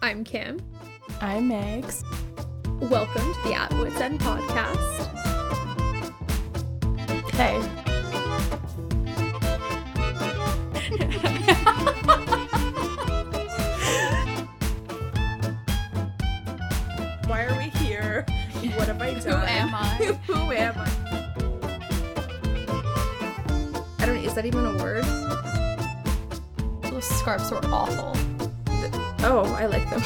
I'm Kim. I'm Megs. Welcome to the At Wits End podcast. Hey. Why are we here? What have I done? Who am I? Who am I? I don't is that even a word? Those scarves were awful. Oh, I like them.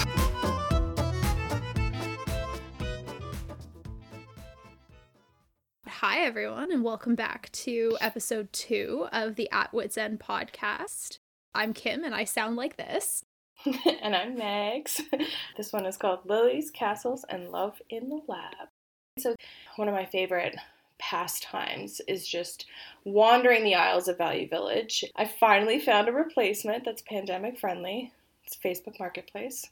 Hi everyone and welcome back to episode 2 of the At Wits End podcast. I'm Kim and I sound like this. and I'm Megs. This one is called Lilies, Castles, and Love in the Lab. So, one of my favorite pastimes is just wandering the aisles of Value Village. I finally found a replacement that's pandemic friendly. Facebook Marketplace.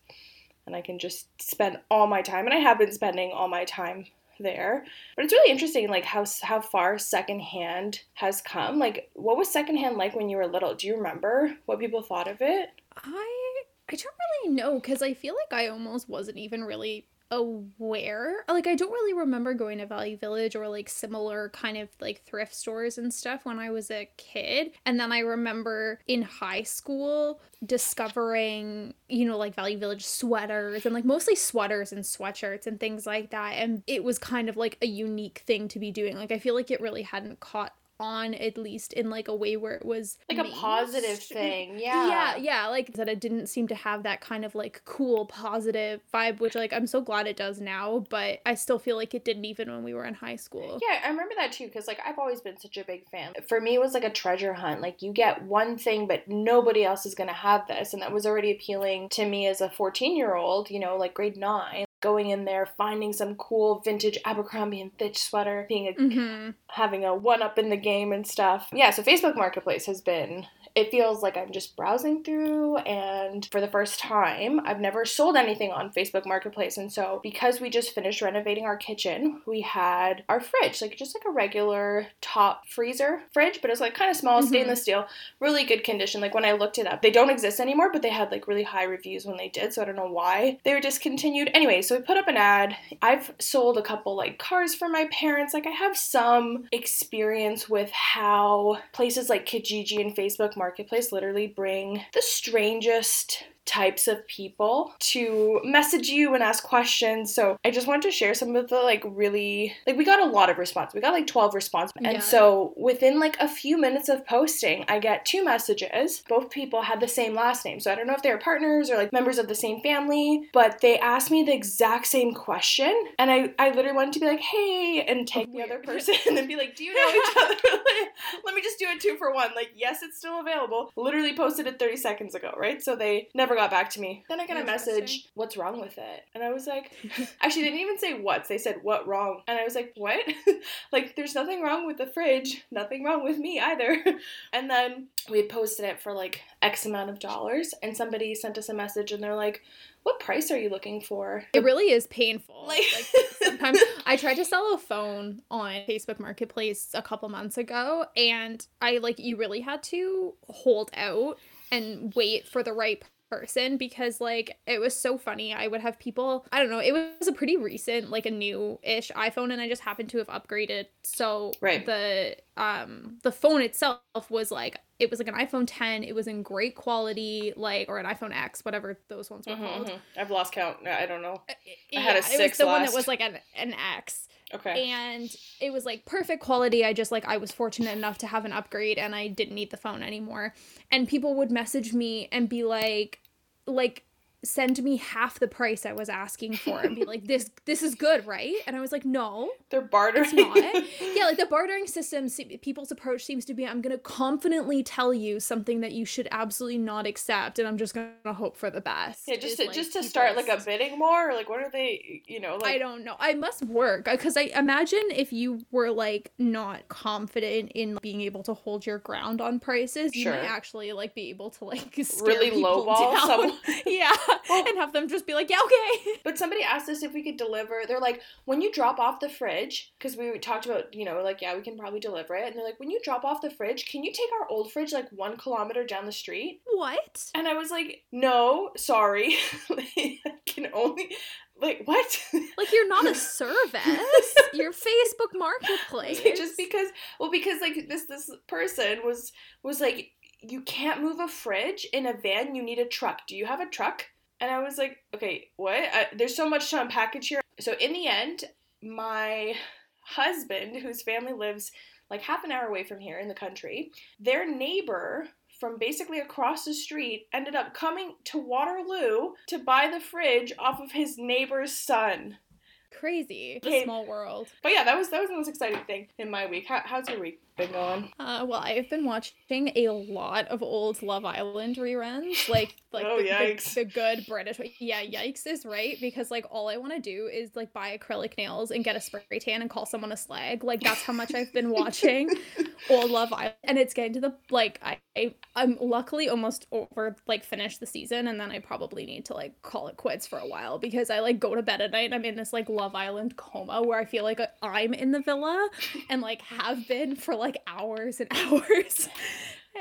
And I can just spend all my time, and I have been spending all my time there. But it's really interesting, like how how far secondhand has come. Like, what was secondhand like when you were little? Do you remember what people thought of it? I I don't really know because I feel like I almost wasn't even really aware. Like I don't really remember going to Value Village or like similar kind of like thrift stores and stuff when I was a kid. And then I remember in high school discovering, you know, like Value Village sweaters and like mostly sweaters and sweatshirts and things like that. And it was kind of like a unique thing to be doing. Like I feel like it really hadn't caught on at least in like a way where it was like a positive thing. Yeah. Yeah, yeah, like that it didn't seem to have that kind of like cool positive vibe which like I'm so glad it does now, but I still feel like it didn't even when we were in high school. Yeah, I remember that too because like I've always been such a big fan. For me, it was like a treasure hunt. Like you get one thing, but nobody else is gonna have this, and that was already appealing to me as a 14 year old. You know, like grade nine. Going in there, finding some cool vintage Abercrombie and Fitch sweater, being a Mhm. having a one up in the game and stuff. Yeah, so Facebook Marketplace has been it feels like I'm just browsing through and for the first time, I've never sold anything on Facebook Marketplace and so because we just finished renovating our kitchen, we had our fridge, like just like a regular top freezer fridge, but it's like kind of small, Mhm. stainless steel, really good condition. Like when I looked it up, they don't exist anymore, but they had like really high reviews when they did, so I don't know why they were discontinued. Anyway, so we put up an ad. I've sold a couple like cars for my parents. Like I have some experience with how places like Kijiji and Facebook Marketplace literally bring the strangest types of people to message you and ask questions. So I just wanted to share some of the like really like we got a lot of response. We got like 12 response. Yeah. And so within like a few minutes of posting, I get two messages. Both people had the same last name. So I don't know if they were partners or like members of the same family, but they asked me the exact same question. And I, I literally wanted to be like, hey, and take the other person and then be like, do you know each other? Let me just do it two for one. Like, yes, it's still available. Literally posted it 30 seconds ago, right? So they never got back to me. Then I got a message, what's wrong with it? And I was like, actually, they didn't even say what's. They said, what wrong? And I was like, what? like, there's nothing wrong with the fridge. Nothing wrong with me either. and then we had posted it for like X amount of dollars. And somebody sent us a message and they're like, what price are you looking for? It really is painful. Like- Like, sometimes I tried to sell a phone on Facebook Marketplace a couple months ago and I like you really had to hold out and wait for the right person because like it was so funny. I would have people, I don't know, it was a pretty recent like a new-ish iPhone and I just happened to have upgraded. So Right. the um the phone itself was like it was like an iPhone 10. It was in great quality like or an iPhone X, whatever those ones were Mhm, called. mhm. I've lost count. I don't know. I had a six. it was the one that was like an an X, Okay. and it was like perfect quality. I just like I was fortunate enough to have an upgrade, and I didn't need the phone anymore. And people would message me and be like, like send me half the price I was asking for, and be like, this this is good, right? And I was like, no, They're bartering. it's not. yeah, like the bartering system, people's approach seems to be I'm going to confidently tell you something that you should absolutely not accept, and I'm just going to hope for the best. Yeah, just is, to, like, just to start like a bidding war, or like what are they? You know, like I don't know. I must work because I imagine if you were like not confident in being able to hold your ground on prices, you might actually like be able to like stare Really people lowball down. someone. yeah. and have them just be like, yeah, okay. But somebody asked us if we could deliver. They're like, when you drop off the fridge, because we talked about, you know, like, yeah, we can probably deliver it. And they're like, when you drop off the fridge, can you take our old fridge like one kilometer down the street? What? And I was like, no, sorry. can only. Like, what? Like, you're not a service. you're Facebook Marketplace. just because, well, because like this this person was was like, you can't move a fridge in a van. You need a truck. Do you have a truck? And I was like, okay, what? I, there's so much to unpackage here. So in the end, my husband, whose family lives like half an hour away from here in the country, their neighbor from basically across the street ended up coming to Waterloo to buy the fridge off of his neighbor's son. Crazy. The small world. But yeah, that was that was the most exciting thing in my week. How, how's your week been going? Uh, well, I've been watching a lot of old Love Island reruns, like like Oh, the, the- yikes. The, good British. Yeah, yikes is right because like all I want to do is like buy acrylic nails and get a spray tan and call someone a slag. Like that's how much I've been watching old Love Island, and it's getting to the like I, I I'm luckily almost over like finished the season, and then I probably need to like call it quits for a while because I like go to bed at night and I'm in this like Love Island coma where I feel like I'm in the villa and like have been for like hours and hours.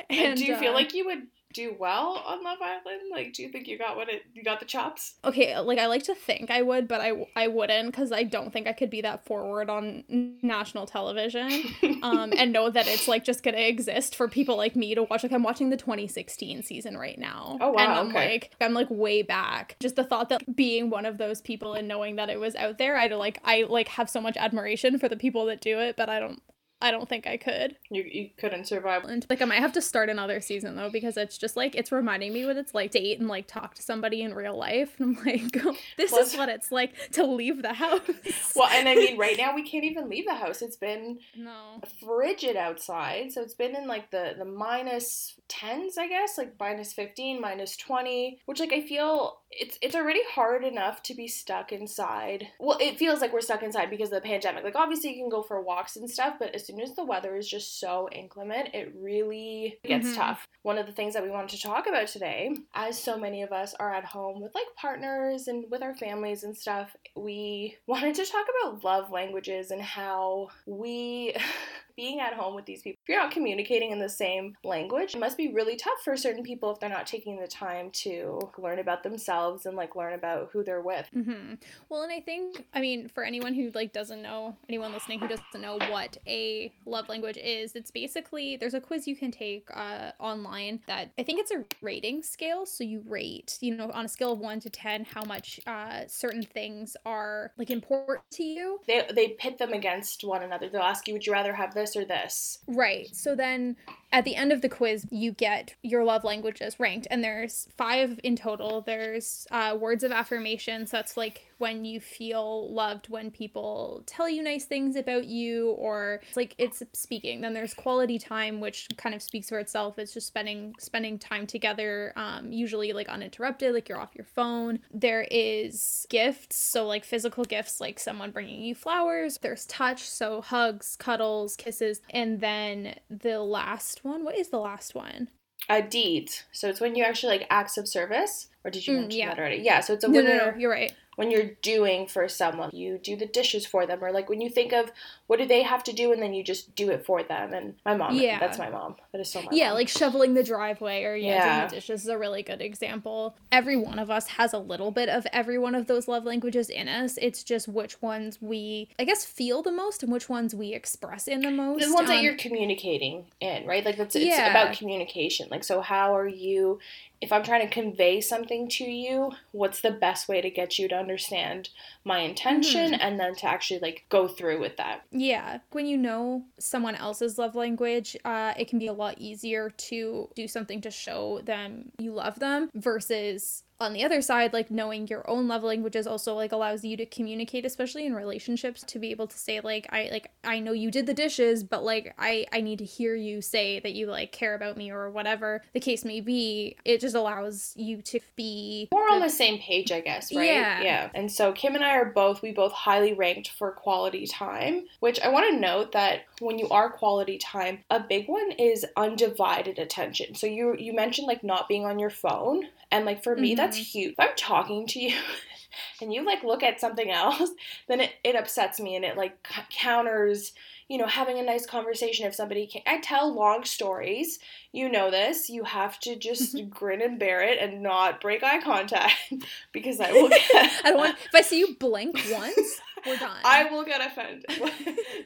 And do you feel uh, like you would do well on Love Island? Like, do you think you got what it you got the chops? okay, like I like to think I would, but I I wouldn't because I don't think I could be that forward on national television. um, and know that it's like just gonna exist for people like me to watch. Like I'm watching the 2016 season right now. Oh, wow, And I'm okay. like I'm like way back. Just the thought that being one of those people and knowing that it was out there, I like I like have so much admiration for the people that do it, but I don't I don't think I could. You you couldn't survive. And like I might have to start another season though because it's just like it's reminding me what it's like to date and like talk to somebody in real life. And I'm like, this Plus- is what it's like to leave the house. Well, and I mean, right now we can't even leave the house. It's been no. frigid outside, so it's been in like the the minus tens, I guess, like minus fifteen, minus twenty, which like I feel it's it's already hard enough to be stuck inside. Well, it feels like we're stuck inside because of the pandemic. Like obviously you can go for walks and stuff, but as soon as the weather is just so inclement, it really gets Mhm. tough. One of the things that we wanted to talk about today, as so many of us are at home with like partners and with our families and stuff, we wanted to talk about love languages and how we being at home with these people if you're not communicating in the same language it must be really tough for certain people if they're not taking the time to learn about themselves and like learn about who they're with hmm Well, and I think, I mean, for anyone who like doesn't know, anyone listening who doesn't know what a love language is, it's basically there's a quiz you can take uh, online that I think it's a rating scale. So you rate, you know, on a scale of one to ten, how much uh, certain things are like important to you. they, they pit them against one another they'll ask you would you rather have this or this Right. So then at the end of the quiz, you get your love languages ranked, and there's five in total. There's uh, words of affirmation. So that's like when you feel loved when people tell you nice things about you, or it's like it's speaking. Then there's quality time, which kind of speaks for itself. It's just spending spending time together, um, usually like uninterrupted, like you're off your phone. There is gifts, so like physical gifts, like someone bringing you flowers. There's touch, so hugs, cuddles, kisses, and then the last one. What is the last one? a deed so it's when you actually like acts of service or did you Mm, mention yeah. that already yeah so it's a No, no, no, you're right. When you're doing for someone you do the dishes for them or like when you think of what do they have to do and then you just do it for them and my mom Yeah. that's my mom that is so my Yeah, mom. like shoveling the driveway or yeah, Yeah. doing the dishes is a really good example. Every one of us has a little bit of every one of those love languages in us. It's just which ones we, I guess, feel the most and which ones we express in the most. the ones that Um, you're communicating in, right? Like that's it's Yeah. about communication. Like so how are you if I'm trying to convey something to you, what's the best way to get you to understand my intention Mm-hmm. and then to actually like go through with that? Yeah, when you know someone else's love language, uh, it can be a lot easier to do something to show them you love them versus on the other side like knowing your own love languages also like allows you to communicate especially in relationships to be able to say like i like i know you did the dishes but like i i need to hear you say that you like care about me or whatever the case may be it just allows you to be We're on the same page, I guess, right? Yeah. Yeah. And so Kim and I are both we both highly ranked for quality time, which I want to note that when you are quality time, a big one is undivided attention. So you you mentioned like not being on your phone, and like for me Mhm. That's huge. If I'm talking to you and you like look at something else, then it, it upsets me and it like counters, you know, having a nice conversation. If somebody can, I tell long stories. You know this. You have to just grin and bear it and not break eye contact because I will get. I don't want. If I see you blink once, we're done. I will get offended.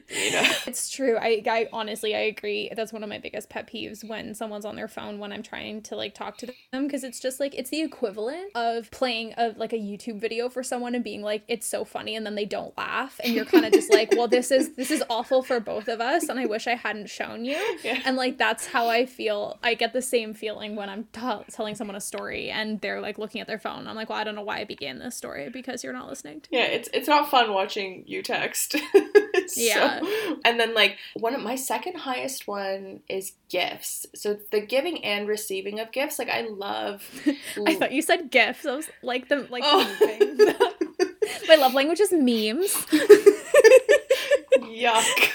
you know. It's true. I, I honestly I agree. That's one of my biggest pet peeves when someone's on their phone when I'm trying to like talk to them because it's just like it's the equivalent of playing a like a YouTube video for someone and being like it's so funny and then they don't laugh and you're kind of just like well this is this is awful for both of us and I wish I hadn't shown you. Yeah. And like that's how I feel. I get the same feeling when I'm t- telling someone a story and they're like looking at their phone. I'm like, well, I don't know why I began this story because you're not listening to me. Yeah, it's it's not fun watching you text. So- Yeah. and then like one of my second highest one is gifts. So the giving and receiving of gifts, like I love. I thought you said gifts. I was like the like Oh. My love language is memes. Yuck.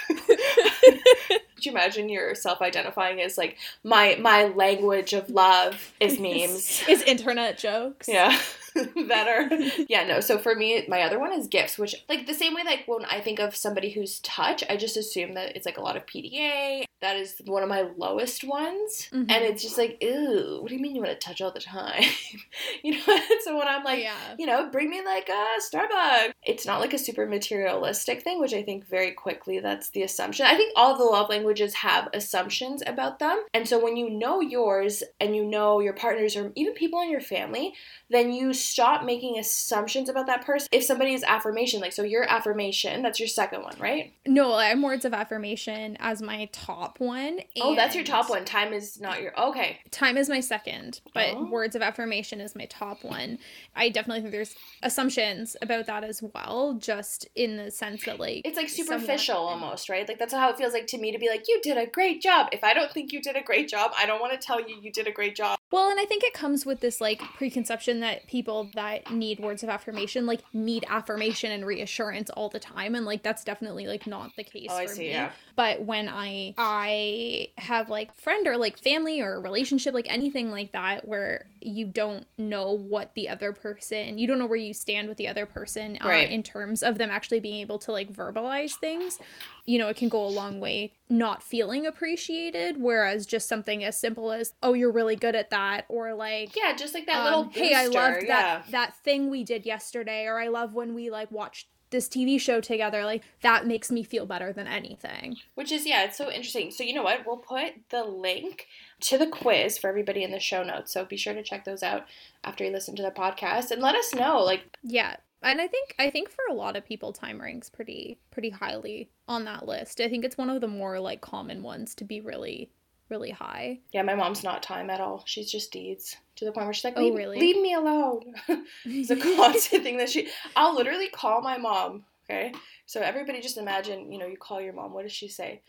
Could you imagine yourself identifying as like my my language of love is memes? is internet jokes. Yeah. Better. Yeah, no. So for me, my other one is gifts, which like the same way like when I think of somebody who's touch, I just assume that it's like a lot of PDA. That is one of my lowest ones. Mhm. And it's just like, ew, what do you mean you want to touch all the time? you know, so when I'm like, yeah. you know, bring me like a Starbucks. It's not like a super materialistic thing, which I think very quickly that's the assumption. I think all the love languages have assumptions about them. And so when you know yours and you know your partners or even people in your family, then you stop making assumptions about that person. If somebody is affirmation, like so your affirmation, that's your second one, right? No, I'm words of affirmation as my top one. oh, that's your top one. Time is not your okay. Time is my second, but Oh. words of affirmation is my top one. I definitely think there's assumptions about that as well, just in the sense that like It's like someone- superficial almost, right? Like that's how it feels like to me to be like, you did a great job. If I don't think you did a great job, I don't want to tell you you did a great job. Well, and I think it comes with this like preconception that people that need words of affirmation like need affirmation and reassurance all the time, and like that's definitely like not the case Oh, I for see, me. yeah. But when I I have like friend or like family or a relationship like anything like that where you don't know what the other person you don't know where you stand with the other person uh, Right. in terms of them actually being able to like verbalize things you know, it can go a long way not feeling appreciated. Whereas just something as simple as, oh, you're really good at that, or like, Yeah, just like that um, little hey, I loved yeah. that that thing we did yesterday, or I love when we like watched this TV show together. Like that makes me feel better than anything. Which is yeah, it's so interesting. So you know what? We'll put the link to the quiz for everybody in the show notes. So be sure to check those out after you listen to the podcast and let us know. Like Yeah. And I think I think for a lot of people time ranks pretty pretty highly on that list. I think it's one of the more like common ones to be really really high. yeah, my mom's not time at all. She's just deeds to the point where she's like, Oh, leave, really? leave me alone. it's a constant thing that she. I'll literally call my mom. Okay, so everybody just imagine, you know, you call your mom. What does she say?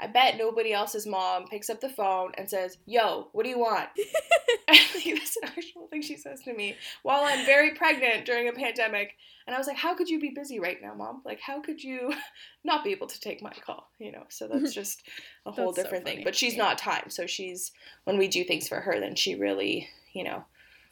I bet nobody else's mom picks up the phone and says, "Yo, what do you want?" like, that's an actual thing she says to me while I'm very pregnant during a pandemic. And I was like, "How could you be busy right now, mom? Like, how could you not be able to take my call?" You know. So that's just a whole That's so different thing. But she's yeah. not time, so she's when we do things for her, then she really, you know,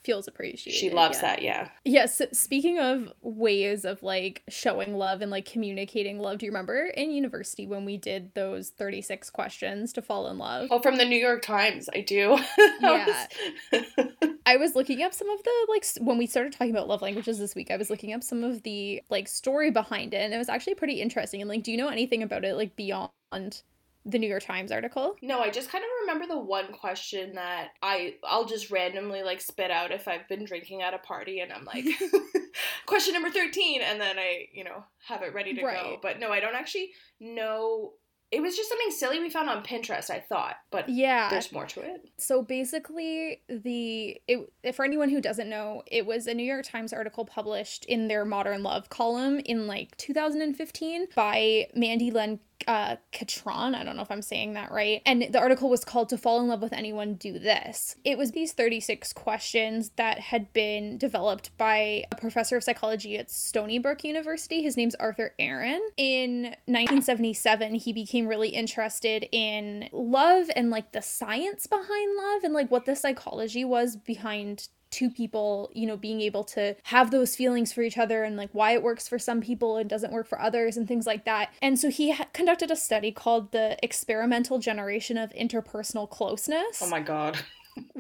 Feels appreciated. she loves yeah. that. Yeah. Yes, speaking of ways of like showing love and like communicating love, do you remember in university when we did those 36 questions to fall in love? Oh, from the New York Times, I do. yeah. was- I was looking up some of the like when we started talking about love languages this week, I was looking up some of the like story behind it and it was actually pretty interesting. And like do you know anything about it like beyond the New York Times article? No, I just kind of remember the one question that I I'll just randomly like spit out if I've been drinking at a party and I'm like question number 13 and then I, you know, have it ready to go. But no, I don't actually know it was just something silly we found on Pinterest, I thought, but Yeah. there's more to it. So basically, the it, for anyone who doesn't know, it was a New York Times article published in their Modern Love column in like 2015 by Mandy Len uh. I don't know if I'm saying that right. And the article was called "To Fall in Love with Anyone, Do This." It was these 36 questions that had been developed by a professor of psychology at Stony Brook University. His name's Arthur Aron. In 1977, he became really interested in love and like the science behind love and like what the psychology was behind two people, you know, being able to have those feelings for each other and like why it works for some people and doesn't work for others and things like that. And so he ha- conducted a study called the experimental generation of interpersonal closeness. Oh my god.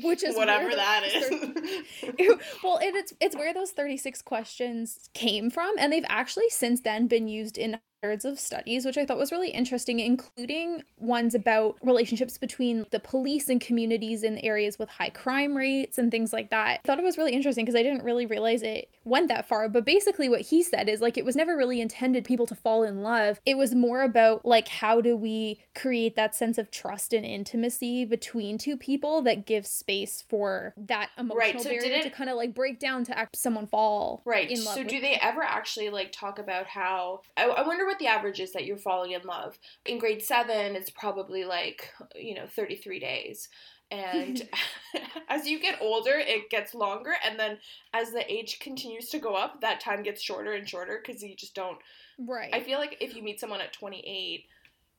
Which is whatever that those well, it, it's it's where those 36 questions came from and they've actually since then been used in of studies, which I thought was really interesting, including ones about relationships between the police and communities in areas with high crime rates and things like that. I thought it was really interesting because I didn't really realize it went that far. But basically, what he said is like it was never really intended people to fall in love. It was more about like how do we create that sense of trust and intimacy between two people that gives space for that emotional Right, so barrier did to it- kind of like break down to act someone fall Right. in love. So do they ever actually like talk about how I, I wonder what the average is that you're falling in love. In grade 7 it's probably like, you know, 33 days. And as you get older, it gets longer and then as the age continues to go up, that time gets shorter and shorter cuz you just don't right. I feel like if you meet someone at 28,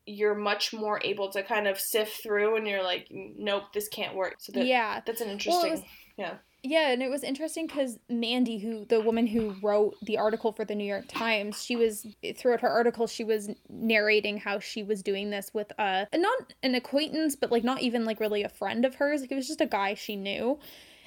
you're much more able to kind of sift through and you're like, nope, this can't work. So that, yeah. that's an Well, interesting. was- yeah. Yeah, and it was interesting because Mandy, who the woman who wrote the article for the New York Times, she was throughout her article, she was narrating how she was doing this with a not an acquaintance, but like not even like really a friend of hers. Like it was just a guy she knew.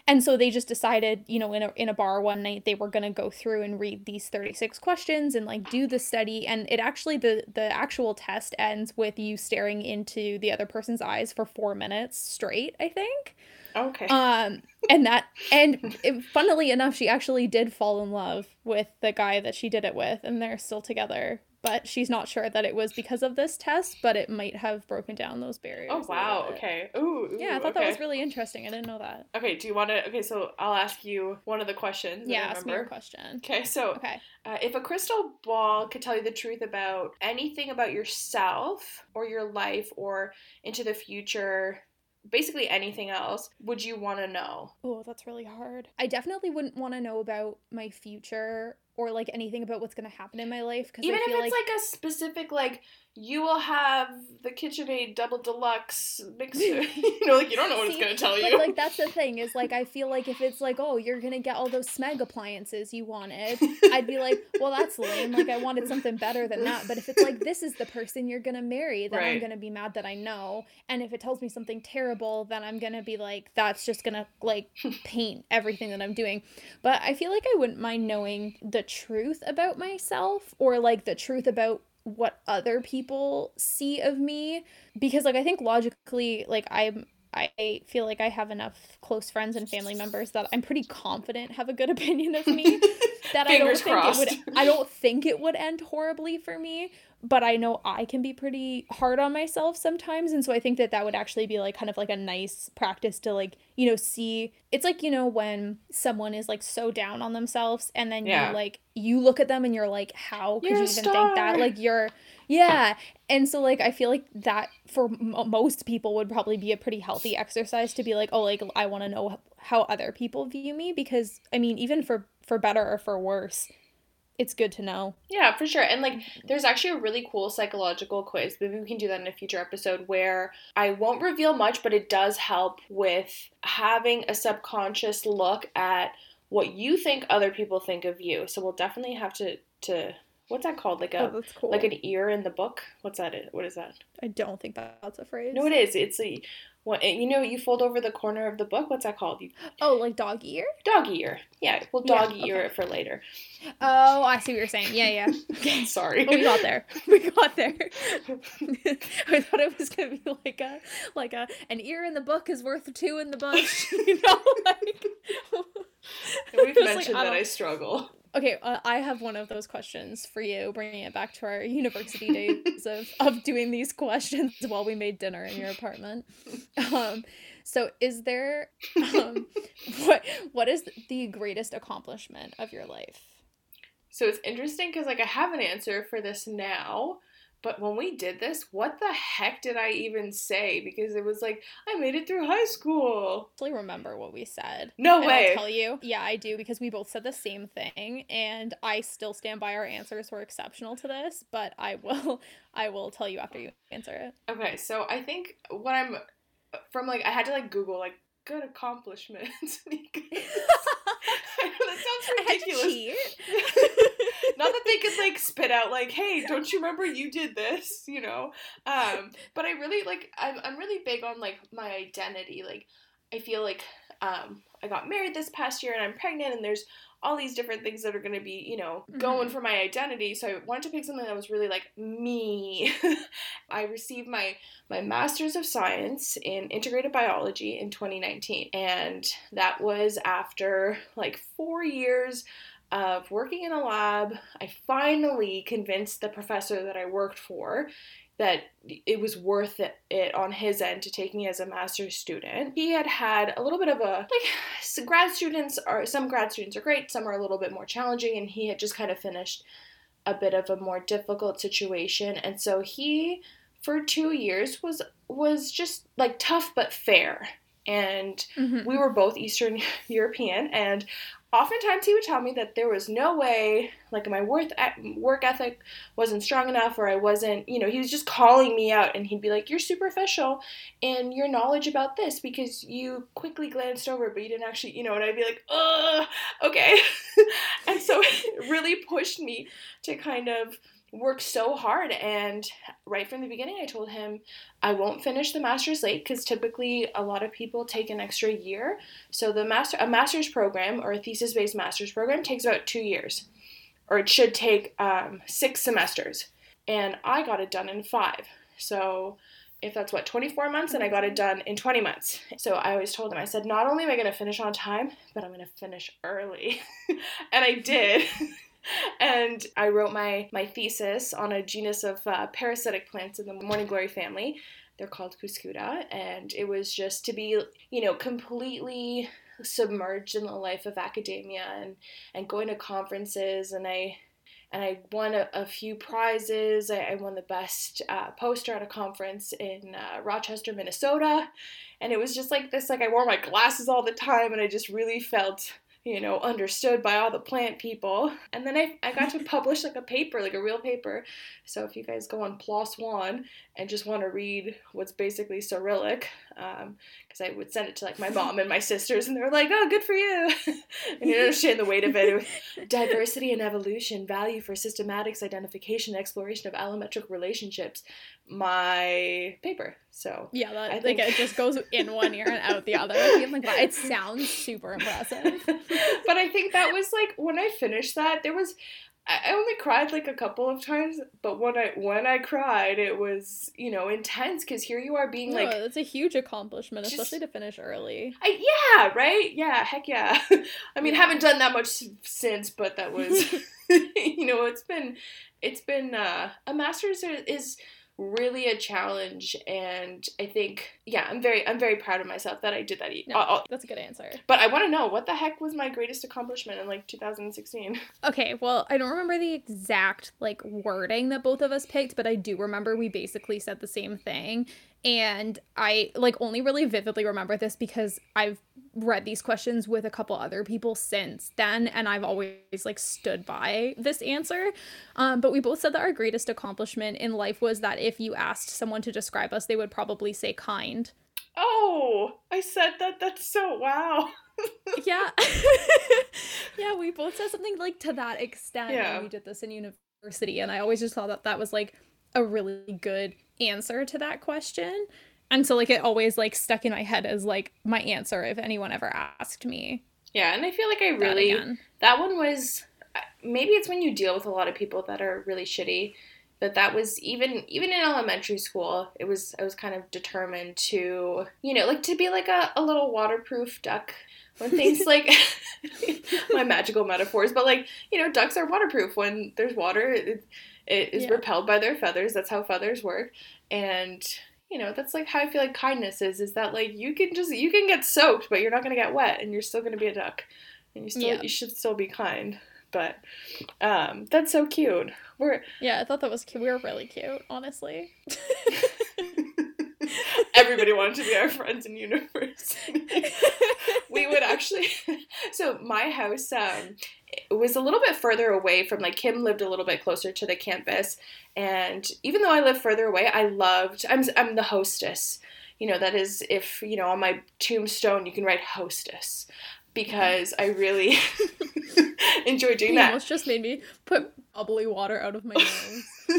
And so they just decided, you know, in a in a bar one night they were gonna go through and read these 36 questions and like do the study. And it actually the the actual test ends with you staring into the other person's eyes for four minutes straight, I think. Okay. Um, and that, and it, funnily enough, she actually did fall in love with the guy that she did it with, and they're still together. But she's not sure that it was because of this test, but it might have broken down those barriers. oh wow. Okay. Ooh. ooh, Yeah, I thought okay. that was really interesting. I didn't know that. Okay. Do you want to? Okay. So I'll ask you one of the questions. Yeah, ask me remember. question. Okay. So Okay. uh, if a crystal ball could tell you the truth about anything about yourself or your life or into the future. Basically anything else, would you want to know? Oh, that's really hard. I definitely wouldn't want to know about my future or like anything about what's going to happen in my life because Even if it's like, a specific, like you will have the KitchenAid double deluxe mixer. you know, like you don't know what it's gonna tell But you. like that's the thing is like I feel like if it's like oh you're gonna get all those smeg appliances you wanted, I'd be like well that's lame. Like I wanted something better than that. But if it's like this is the person you're gonna marry, then I'm gonna be mad that I know. And if it tells me something terrible, then I'm gonna be like that's just gonna like paint everything that I'm doing. But I feel like I wouldn't mind knowing the truth about myself or like the truth about what other people see of me because like I think logically like I'm I feel like I have enough close friends and family members that I'm pretty confident have a good opinion of me that I don't Fingers think it would I don't think it would end horribly for me, but I know I can be pretty hard on myself sometimes and so I think that that would actually be like kind of like a nice practice to like, you know, see it's like, you know, when someone is like so down on themselves and then Yeah. you like you look at them and you're like how could You're you even think that? Like you're yeah. And so like I feel like that for m- most people would probably be a pretty healthy exercise to be like, "Oh, like I want to know how other people view me because I mean, even for for better or for worse, it's good to know." Yeah, for sure. And like, there's actually a really cool psychological quiz. Maybe we can do that in a future episode where I won't reveal much, but it does help with having a subconscious look at what you think other people think of you. So we'll definitely have to to what's that called? Like a Oh, that's cool. like an ear in the book. What's that? What is that? I don't think that's a phrase. No, it is. It's a what you know. You fold over the corner of the book. What's that called? You, Oh, like dog ear? dog ear. Yeah, we'll Yeah, dog ear okay. it for later. Oh, I see what you're saying. Yeah, yeah. Okay. Sorry. We got there. We got there. I thought it was gonna be like a like a an ear in the book is worth two in the bush. You know, like We've It's like, mentioned I that I struggle. Okay, uh, I have one of those questions for you, bringing it back to our university days of, of doing these questions while we made dinner in your apartment. Um, so, is there um, what what is the greatest accomplishment of your life? So it's interesting because like I have an answer for this now, but when we did this, what the heck did I even say? Because it was like I made it through high school. Actually, remember what we said. No And way. I'll tell you. Yeah, I do because we both said the same thing, and I still stand by our answers were exceptional to this. But I will, I will tell you after you answer it. Okay, so I think what I'm from like I had to like Google like good accomplishment because I know that sounds I ridiculous. Not that they could like spit out like, "Hey, don't you remember you did this?" You know. Um, but I really like. I'm I'm really big on like my identity. Like, I feel like um, I got married this past year and I'm pregnant, and there's all these different things that are going to be, you know, going Mhm. for my identity. So I wanted to pick something that was really like me. I received my my master's of science in integrated biology in 2019, and that was after like four years of working in a lab. I finally convinced the professor that I worked for that it was worth it, on his end to take me as a master's student. He had had a little bit of a like grad students are some grad students are great, some are a little bit more challenging and he had just kind of finished a bit of a more difficult situation and so he for 2 years was was just like tough but fair. And Mhm. we were both Eastern European, and oftentimes he would tell me that there was no way, like my worth work ethic wasn't strong enough, or I wasn't, you know, he was just calling me out, and he'd be like, "You're superficial in your knowledge about this because you quickly glanced over, but you didn't actually, you know." And I'd be like, "Ugh, okay," and so it really pushed me to kind of work so hard and right from the beginning i told him i won't finish the master's late because typically a lot of people take an extra year. So the master a master's program or a thesis based master's program takes about two years or it should take um, six semesters. And i got it done in five. So if that's what 24 months and i got it done in 20 months. So i always told him i said not only am i going to finish on time but i'm going to finish early. And i did and I wrote my my thesis on a genus of uh, parasitic plants in the morning glory family. They're called Cuscuta, and it was just to be, you know, completely submerged in the life of academia and and going to conferences, and I and I won a, a few prizes. I, I won the best uh, poster at a conference in uh, Rochester, Minnesota, and it was just like this. Like I wore my glasses all the time, and I just really felt you know, understood by all the plant people. And then I, I got to publish like a paper, like a real paper. So if you guys go on PLOS One and just want to read what's basically Cyrillic, um, because I would send it to like my mom and my sisters, and they're like, "Oh, good for you," and you understand the weight of it. It Diversity and evolution, value for systematics, identification, exploration of allometric relationships. My paper. So Yeah, that I like it just goes in one ear and out the other. I'm like, wow, it sounds super impressive. but I think that was like when I finished that, there was I only cried like a couple of times, but when I when I cried, it was you know intense because here you are being no, like, that's a huge accomplishment, just- especially to finish early. I, yeah, right, yeah, heck yeah. I mean, Yeah. haven't done that much since, but that was you know it's been it's been uh, a master's is really a challenge and i think yeah i'm very i'm very proud of myself that i did that No, Uh, uh, that's a good answer. but i want to know what the heck was my greatest accomplishment in like 2016 Okay, well, I don't remember the exact like wording that both of us picked, but I do remember we basically said the same thing. And I like only really vividly remember this because I've read these questions with a couple other people since then and I've always like stood by this answer. Um, but we both said that our greatest accomplishment in life was that if you asked someone to describe us, they would probably say kind. Oh, I said that. That's so wow. yeah yeah we both said something like to that extent Yeah. when we did this in university and i always just thought that that was like a really good answer to that question and so like it always like stuck in my head as like my answer if anyone ever asked me Yeah, and I feel like I really again. that one was uh, maybe it's when you deal with a lot of people that are really shitty. But that was even even in elementary school, it was I was kind of determined to you know like to be like a, a little waterproof duck when things like my magical metaphors, but like you know ducks are waterproof when there's water. It, it is Yeah. repelled by their feathers. That's how feathers work, and you know that's like how I feel like kindness is. Is that like you can just you can get soaked, but you're not gonna get wet, and you're still gonna be a duck, and you still Yeah. you should still be kind. But um, that's so cute. We're yeah i thought that was cute we were really cute honestly everybody wanted to be our friends in university. we would actually so my house um was a little bit further away from like Kim lived a little bit closer to the campus and even though I lived further away I loved I'm I'm the hostess you know, that is if, you know, on my tombstone you can write hostess because I really enjoy doing You that. almost just made me put bubbly water out of my nose.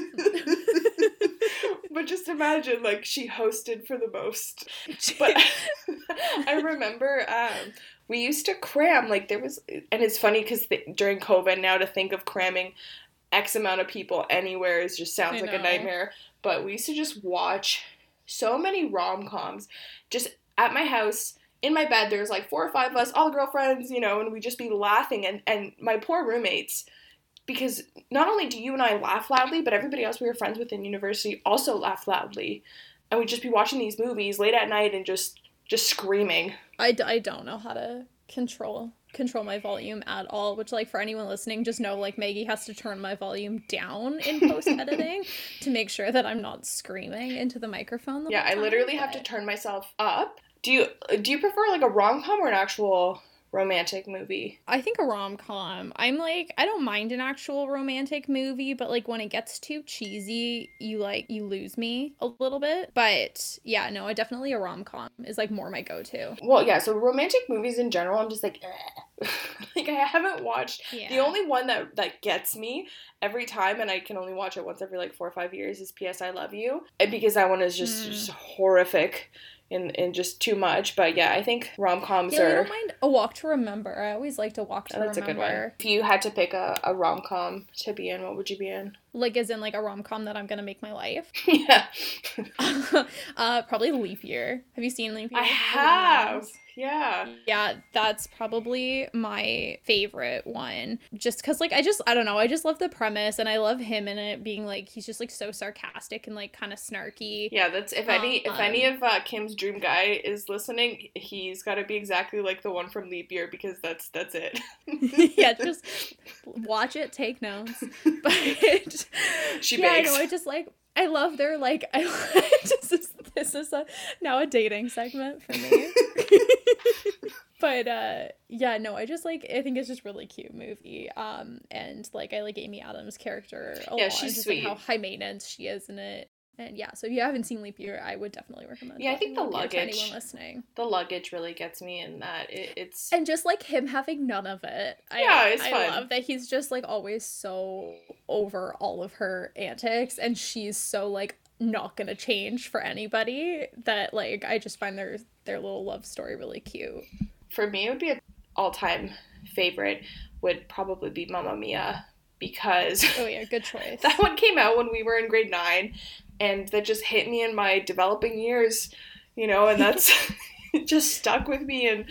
but just imagine like she hosted for the most. But I remember um, we used to cram like there was, and it's funny because during COVID now to think of cramming X amount of people anywhere is just sounds I like a nightmare. But we used to just watch so many rom coms just at my house. In my bed, there's like four or five of us, all girlfriends, you know, and we'd just be laughing. And, and my poor roommates, because not only do you and I laugh loudly, but everybody else we were friends with in university also laughed loudly. And we'd just be watching these movies late at night and just just screaming. I, d- I don't know how to control control my volume at all which like for anyone listening just know like maggie has to turn my volume down in post editing to make sure that i'm not screaming into the microphone the Yeah, I time, literally have to turn myself up. Do you do you prefer like a rom com or an actual romantic movie? I think a rom com. I'm like, I don't mind an actual romantic movie, but like when it gets too cheesy, you like you lose me a little bit. But yeah, no, I definitely a rom com is like more my go to. Well, yeah. So romantic movies in general, I'm just like, eh. like I haven't watched. Yeah. The only one that that gets me every time, and I can only watch it once every like four or five years, is P.S. I Love You, and because that one is just Mm. just horrific. And, and just too much, but yeah, I think rom coms yeah, I are. don't mind a walk to remember. I always like to walk to Oh, that's a good one. If you had to pick a, a rom com to be in, what would you be in? Like as in like a rom com that I'm gonna make my life. yeah, uh probably leap year. Have you seen leap year? I have. Yeah. Yeah, that's probably my favorite one. Just cuz like I just I don't know, I just love the premise and I love him in it being like he's just like so sarcastic and like kind of snarky. Yeah, that's if any if any Um, of uh, Kim's dream guy is listening, he's got to be exactly like the one from Leap Year because that's that's it. yeah, just watch it, take notes. But She yeah, bakes. I know. I just like I love their like. I this is this is a now a dating segment for me. But uh yeah no i just like i think it's just really cute movie um and like i like amy adams character a Yeah, lot she's just like how high maintenance she is in it. And yeah so if you haven't seen leap year i would definitely recommend Yeah, I think the Leap Year to luggage- anyone listening. the luggage really gets me in that it, it's and just like him having none of it. I, Yeah, it's I fun. love that he's just like always so over all of her antics and she's so like not gonna change for anybody that like i just find their their little love story really cute for me it would be an all time favorite would probably be Mamma Mia because oh yeah good choice that one came out when we were in grade nine and that just hit me in my developing years, you know, and that's just stuck with me and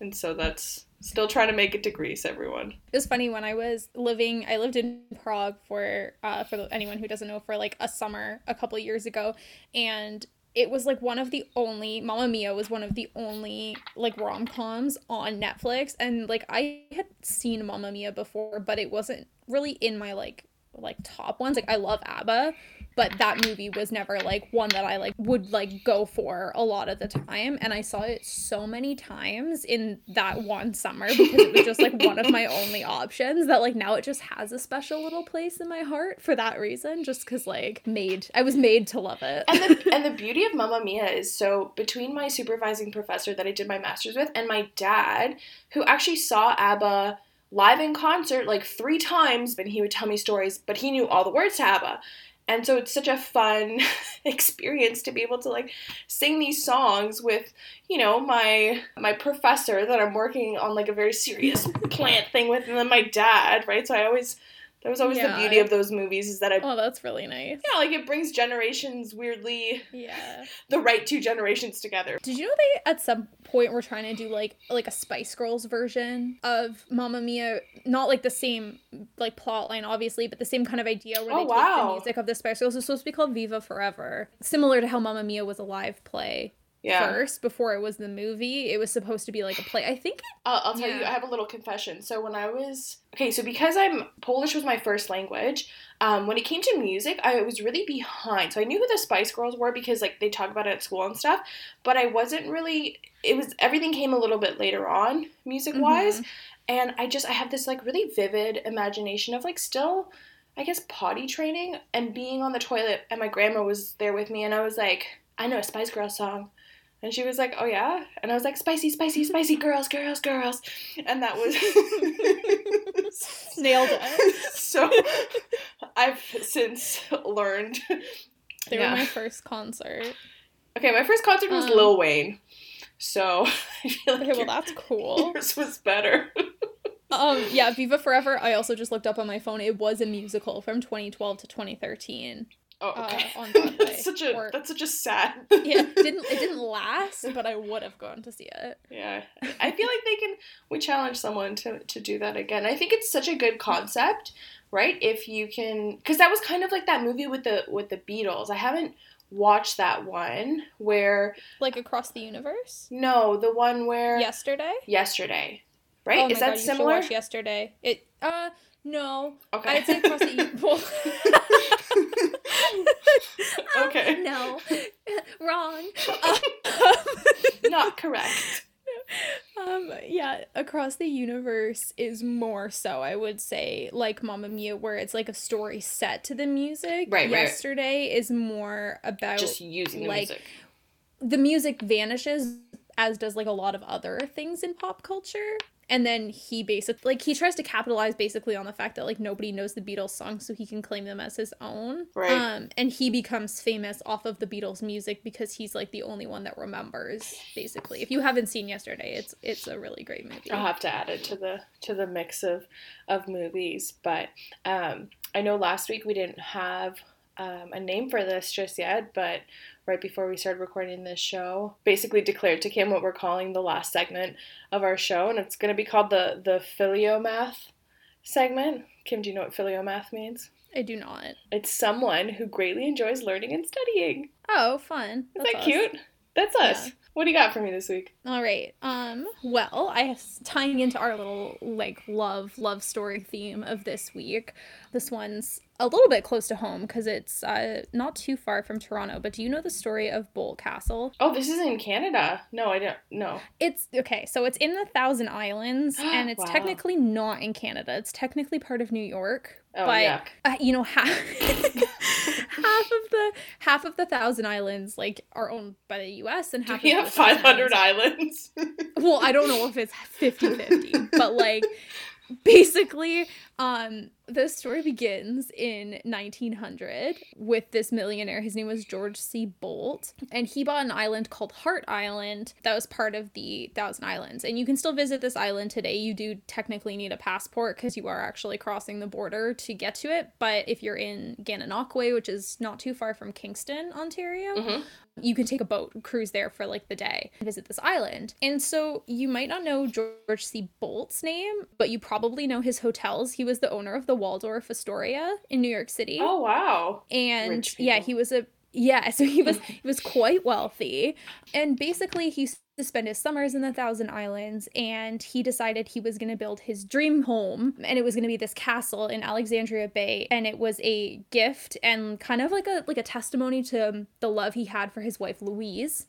and so that's still trying to make it to Greece, everyone. It was funny when I was living. I lived in Prague for uh, for anyone who doesn't know for like a summer a couple years ago, and it was like one of the only Mamma Mia was one of the only like rom coms on Netflix, and like I had seen Mamma Mia before, but it wasn't really in my like like top ones. Like I love ABBA, but that movie was never like one that I like would like go for a lot of the time and I saw it so many times in that one summer because it was just like one of my only options that like now it just has a special little place in my heart for that reason just cuz like made I was made to love it. And the and the beauty of Mamma Mia is so between my supervising professor that I did my masters with and my dad, who actually saw ABBA live in concert like three times, and he would tell me stories, but he knew all the words to ABBA. And so it's such a fun experience to be able to like sing these songs with, you know, my my professor that I'm working on like a very serious plant thing with, and then my dad, right? So I always that was always Yeah. the beauty of those movies is that I oh, that's really nice. yeah, like it brings generations weirdly Yeah. the right two generations together. Did you know they at some point were trying to do like like a Spice Girls version of Mamma Mia? Not like the same like plot line, obviously, but the same kind of idea where Oh, they take wow. the music of the Spice Girls. It's supposed to be called Viva Forever, similar to how Mamma Mia was a live play Yeah. first before it was the movie. It was supposed to be like a play. I think. I'll, I'll tell you, I have a little confession. So when I was okay, so because I'm Polish was my first language, um, when it came to music, I was really behind. So I knew who the Spice Girls were because like they talk about it at school and stuff, but I wasn't really. It was everything came a little bit later on, music wise, and I just I have this like really vivid imagination of like still. I guess potty training and being on the toilet, and my grandma was there with me, and I was like, I know a Spice Girls song. And she was like, "Oh yeah," and I was like, "Spicy, spicy, spicy, girls, girls, girls," and that was Nailed it. so. I've since learned. They Yeah. were my first concert. Okay, my first concert was Um, Lil Wayne, so I feel like Okay, well your- that's cool. yours was better. Um, yeah, Viva Forever. I also just looked up on my phone. It was a musical from 2012 to 2013. Oh, Uh, okay. on Broadway, that's such a or- that's such a sad. Yeah, it didn't it didn't last, but I would have gone to see it. Yeah, I feel like they can. We challenge someone to to do that again. I think it's such a good concept, right? If you can, because that was kind of like that movie with the with the Beatles. I haven't watched that one where Like across the universe. no, the one where Yesterday. yesterday, right? Oh Is that God, similar? yesterday. It. Uh. No. Okay. I'd say across the. well, okay, no. Wrong. not correct. Um, yeah, Across the Universe is more so, I would say, like Mamma Mia, where it's like a story set to the music. Right, right. Yesterday is more about Just using the like, music. the music vanishes, as does like a lot of other things in pop culture. And then he basically like he tries to capitalize basically on the fact that like nobody knows the Beatles songs, so he can claim them as his own. Right. Um, and he becomes famous off of the Beatles music because he's like the only one that remembers. Basically, if you haven't seen Yesterday, it's it's a really great movie. I'll have to add it to the to the mix of of movies. But um, I know last week we didn't have um, a name for this just yet, but right before we started recording this show, basically declared to Kim what we're calling the last segment of our show, and it's going to be called the the Philomath segment. Kim, do you know what Philomath means? I do not. It's someone who greatly enjoys learning and studying. Oh, fun. Is That's that us. cute? That's us. Yeah. What do you got for me this week? All right. Um. Well, I tying into our little like love love story theme of this week. This one's a little bit close to home because it's uh not too far from Toronto. But do you know the story of Boldt Castle? Oh, this is in Canada. No, I don't. No. It's okay. So it's in the Thousand Islands, and it's Wow. technically not in Canada. It's technically part of New York. Oh, but yuck. uh, you know half half of the half of the Thousand Islands like are owned by the U.S. and half We of have the Thousand 500 Islands islands. well i don't know if it's 50-50 but like basically um the story begins in 1900 with this millionaire his name was george c boldt and he bought an island called heart island that was part of the thousand islands and you can still visit this island today you do technically need a passport because you are actually crossing the border to get to it but if you're in gananoque which is not too far from kingston ontario Mhm. you can take a boat cruise there for like the day and visit this island. And so you might not know George C. Boldt's name, but you probably know his hotels. He was the owner of the Waldorf Astoria in New York City. Oh wow. and yeah, he was a yeah, so he was he was quite wealthy. And basically he used to spend his summers in the Thousand Islands and he decided he was going to build his dream home and it was going to be this castle in Alexandria Bay and it was a gift and kind of like a like a testimony to the love he had for his wife Louise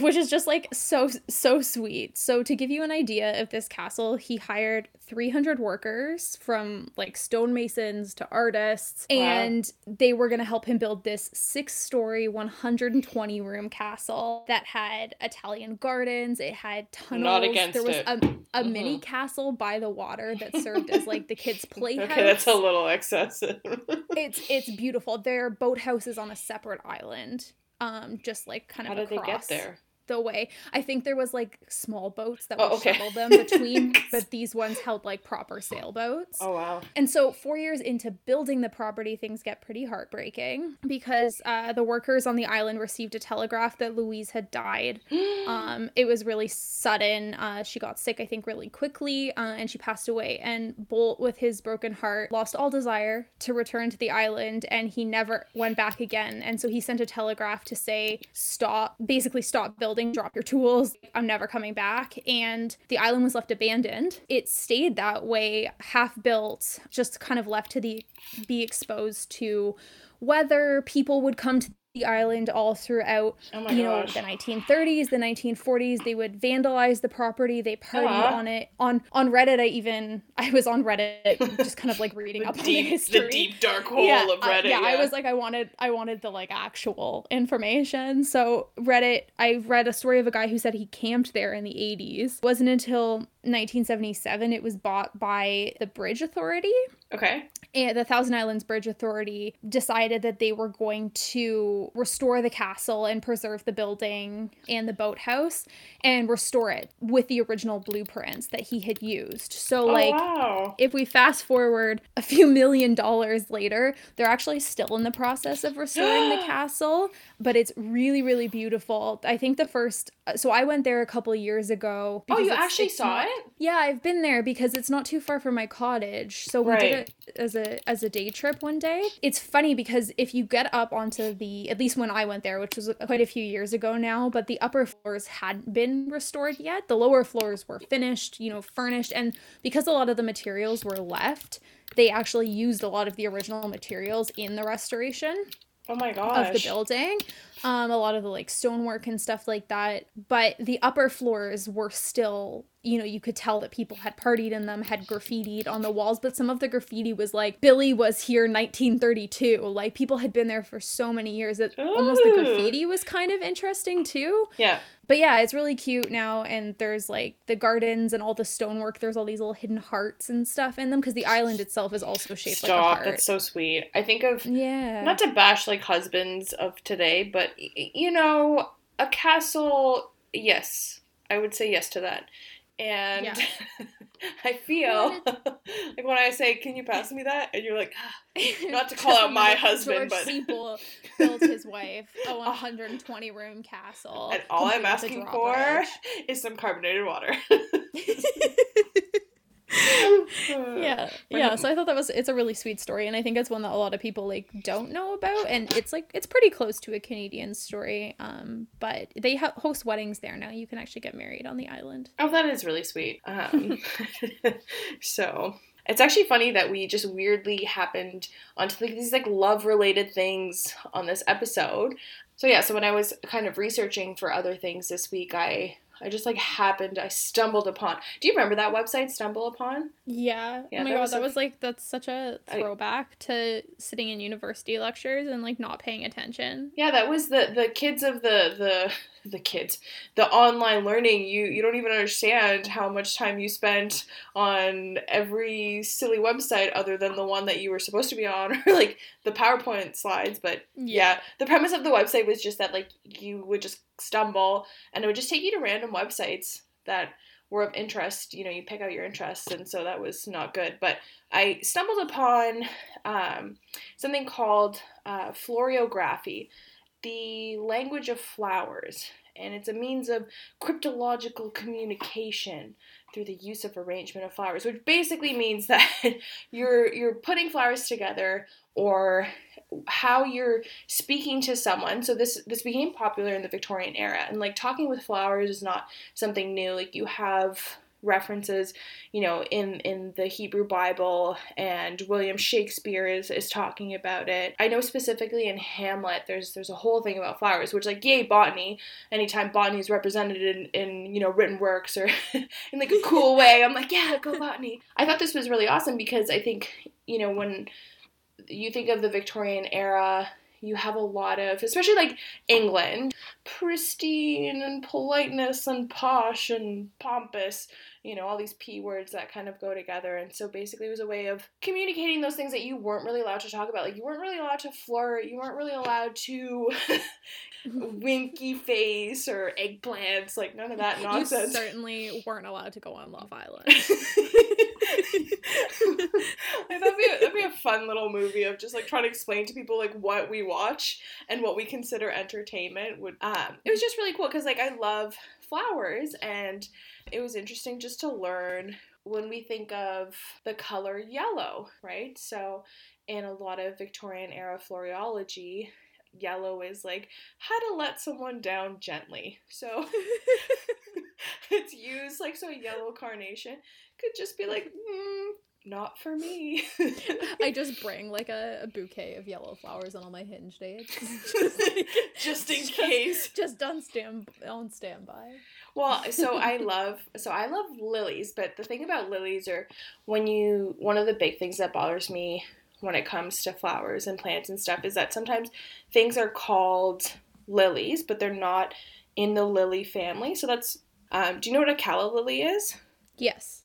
which is just like so so sweet. So to give you an idea of this castle, he hired 300 workers from like stonemasons to artists Wow. and they were going to help him build this 6-story 120 room castle that had Italian gardens, it had tunnels, Not against there was it. a, a mini castle by the water that served as like the kids playhouse. Okay, that's a little excessive. it's it's beautiful. Their boathouse is on a separate island. Um, just like kind How of did they get there? The way. I think there was like small boats that Oh, would okay. shuttle them between, but these ones held like proper sailboats. Oh wow. And so, four years into building the property, things get pretty heartbreaking because uh, the workers on the island received a telegraph that Louise had died. Um, it was really sudden. Uh, she got sick, I think, really quickly, uh, and she passed away. And Boldt, with his broken heart, lost all desire to return to the island, and he never went back again. And so he sent a telegraph to say, "Stop! Basically, stop building. Drop your tools. I'm never coming back." And the island was left abandoned. It stayed that way, half built, just kind of left to the be exposed to weather. People would come to the island all throughout Oh you know gosh. the 1930s the 1940s they would vandalize the property they partied on it on on reddit i even i was on reddit just kind of like reading up on the deep, history the deep dark hole yeah, of I- Reddit. yeah, yeah, I was like, I wanted, I wanted the like actual information. So Reddit, I read a story of a guy who said he camped there in the 80s. It wasn't until 1977 it was bought by the Bridge Authority. Okay. And the Thousand Islands Bridge Authority decided that they were going to restore the castle and preserve the building and the boathouse and restore it with the original blueprints that he had used. So, oh like, wow. if we fast forward a few million dollars later, they're actually still in the process of restoring the castle, but it's really, really beautiful. I think the first, Uh, so I went there a couple years ago. Oh, you actually saw not- it? Yeah, I've been there because it's not too far from my cottage. So we Right. did it as a as a day trip one day. It's funny because if you get up onto the at least when I went there, which was quite a few years ago now, but the upper floors hadn't been restored yet. The lower floors were finished, you know, furnished, and because a lot of the materials were left, they actually used a lot of the original materials in the restoration Oh my gosh. of the building. Um, a lot of the like stonework and stuff like that. But the upper floors were still, you know, you could tell that people had partied in them, had graffitied on the walls. But some of the graffiti was like, Billy was here 1932. Like people had been there for so many years that almost the graffiti was kind of interesting too. Yeah. But yeah, it's really cute now. And there's like the gardens and all the stonework. There's all these little hidden hearts and stuff in them because the island itself is also shaped like a heart. That's so sweet. I think of yeah. not to bash like husbands of today, but you know, a castle. Yes, I would say yes to that. And Yeah. I feel like when I say, "Can you pass me that?" and you're like, "Ah, Not to call out my husband, George but- Siebel built his wife a 120 room castle. and all I'm complete with a asking for is some carbonated water." yeah, yeah. So I thought that was it's a really sweet story, and I think it's one that a lot of people like don't know about, and it's like it's pretty close to a Canadian story. Um, but they ha- host weddings there now. You can actually get married on the island. Oh, that is really sweet. Um, so it's actually funny that we just weirdly happened onto like, these like love related things on this episode. So yeah, so when I was kind of researching for other things this week, I I just like happened I stumbled upon. Do you remember that website Stumble Upon? Yeah. Yeah, oh my that god, was that a- was like that's such a throwback to sitting in university lectures and like not paying attention. Yeah, that was the the kids of the the the kids the online learning. You you don't even understand how much time you spent on every silly website other than the one that you were supposed to be on or like the PowerPoint slides. But yeah, the premise of the website was just that like you would just stumble and it would just take you to random websites that were of interest. You know, you pick out your interests, and so that was not good. But I stumbled upon um, something called uh, floriography, the language of flowers, and it's a means of cryptological communication through the use of arrangement of flowers, which basically means that you're you're putting flowers together or how you're speaking to someone. So this this became popular in the Victorian era, and like talking with flowers is not something new. Like you have references, you know, in in the Hebrew Bible, and William Shakespeare is is talking about it. I know specifically in Hamlet, there's there's a whole thing about flowers, which like yay botany. Anytime botany is represented in in you know written works or in like a cool way, I'm like yeah, go botany. I thought this was really awesome because I think you know when you think of the Victorian era, you have a lot of, especially like England, pristine and politeness and posh and pompous, you know, all these P words that kind of go together. And so basically it was a way of communicating those things that you weren't really allowed to talk about. Like you weren't really allowed to flirt, you weren't really allowed to winky face or eggplants, like none of that You nonsense. certainly weren't allowed to go on Love Island. I thought that'd be, a, that'd be a fun little movie of just like trying to explain to people like what we watch and what we consider entertainment. Would uh, um, it was just really cool because like I love flowers and it was interesting just to learn when we think of the color yellow, right? So in a lot of Victorian era floriology. Yellow is like how to let someone down gently. So it's used like so a yellow carnation could just be like, mm, not for me. I just bring like a, a bouquet of yellow flowers on all my hinge dates. just in case. Just on stand on standby. Well, so I love so I love lilies, but the thing about lilies are when you one of the big things that bothers me when it comes to flowers and plants and stuff is that sometimes things are called lilies, but they're not in the lily family. So that's um, do you know what a calla lily is? Yes.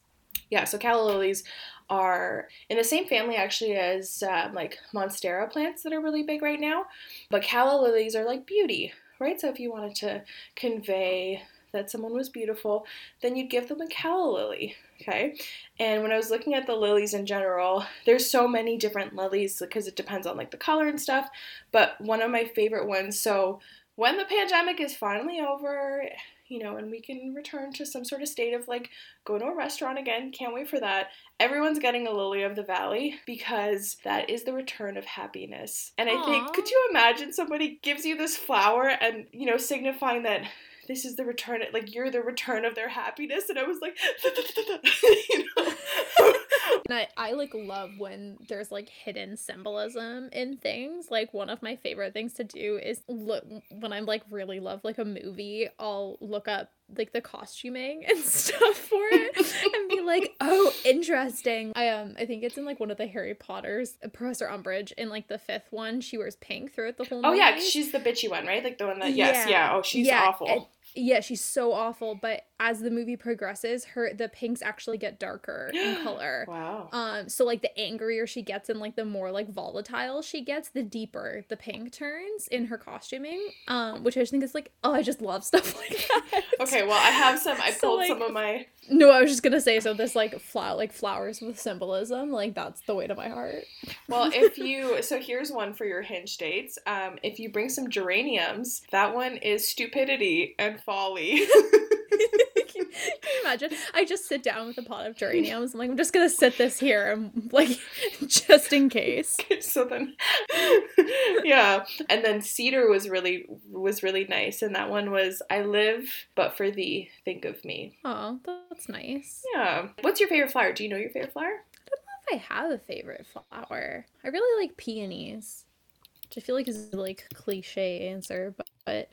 Yeah, so calla lilies are in the same family actually as um, like monstera plants that are really big right now, but calla lilies are like beauty, right? So if you wanted to convey that someone was beautiful, then you'd give them a calla lily, okay? And when I was looking at the lilies in general, there's so many different lilies because it depends on like the color and stuff, but one of my favorite ones, so when the pandemic is finally over, you know, and we can return to some sort of state of like go to a restaurant again. Can't wait for that. Everyone's getting a lily of the valley because that is the return of happiness. And I think, could you imagine somebody gives you this flower and, you know, signifying that this is the return, like you're the return of their happiness? And I was like, you know. And I, I like love when there's like hidden symbolism in things. Like one of my favorite things to do is look when I'm like really love like a movie, I'll look up like the costuming and stuff for it and be like, oh, interesting. I um I think it's in like one of the Harry Potters, uh, Professor Umbridge in like the fifth one, she wears pink throughout the whole movie. oh, movie. yeah, she's the bitchy one, right? Like the one that, yes, Yeah. yeah. Oh, she's Yeah, awful. Yeah, she's so awful, but as the movie progresses, her the pinks actually get darker in color. wow. Um, so like the angrier she gets and like the more like volatile she gets, the deeper the pink turns in her costuming. Um, which I just think is like, oh, I just love stuff like that. Okay, well, I have some, I So, pulled like- some of my No, I was just gonna say so. This like flower, like flowers with symbolism, like that's the way to my heart. Well, if you so here's one for your hinge dates. Um, if you bring some geraniums, that one is stupidity and folly. Can you imagine? I just sit down with a pot of geraniums. I'm like, I'm just gonna sit this here, and like, just in case. so then, yeah, and then cedar was really was really nice, and that one was I live but for thee, think of me. Oh, that's nice. Yeah. What's your favorite flower? Do you know your favorite flower? I don't know if I have a favorite flower, I really like peonies, which I feel like is a, like cliche answer, but, but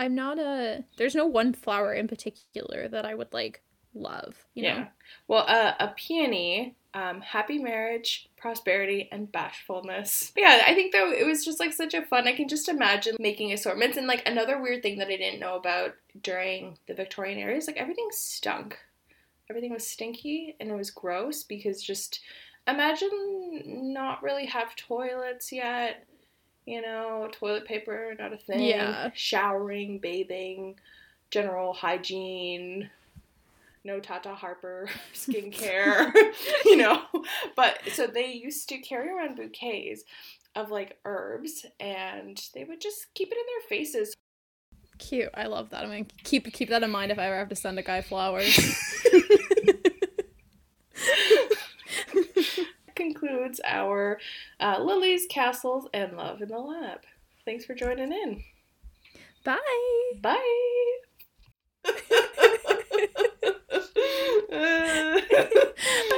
I'm not a. There's no one flower in particular that I would like love. You yeah. know? Well, uh, a peony, um, happy marriage, prosperity, and bashfulness. Yeah, I think though it was just like such a fun. I can just imagine making assortments and like another weird thing that I didn't know about during the Victorian era is like everything stunk. Everything was stinky and it was gross because just imagine not really have toilets yet. You know, toilet paper not a thing. Yeah. Showering, bathing, general hygiene no Tata Harper skincare, you know. But so they used to carry around bouquets of like herbs and they would just keep it in their faces. Cute. I love that. I'm gonna keep keep that in mind if I ever have to send a guy flowers. Concludes our uh, Lilies, Castles, and Love in the Lab. Thanks for joining in. Bye. Bye.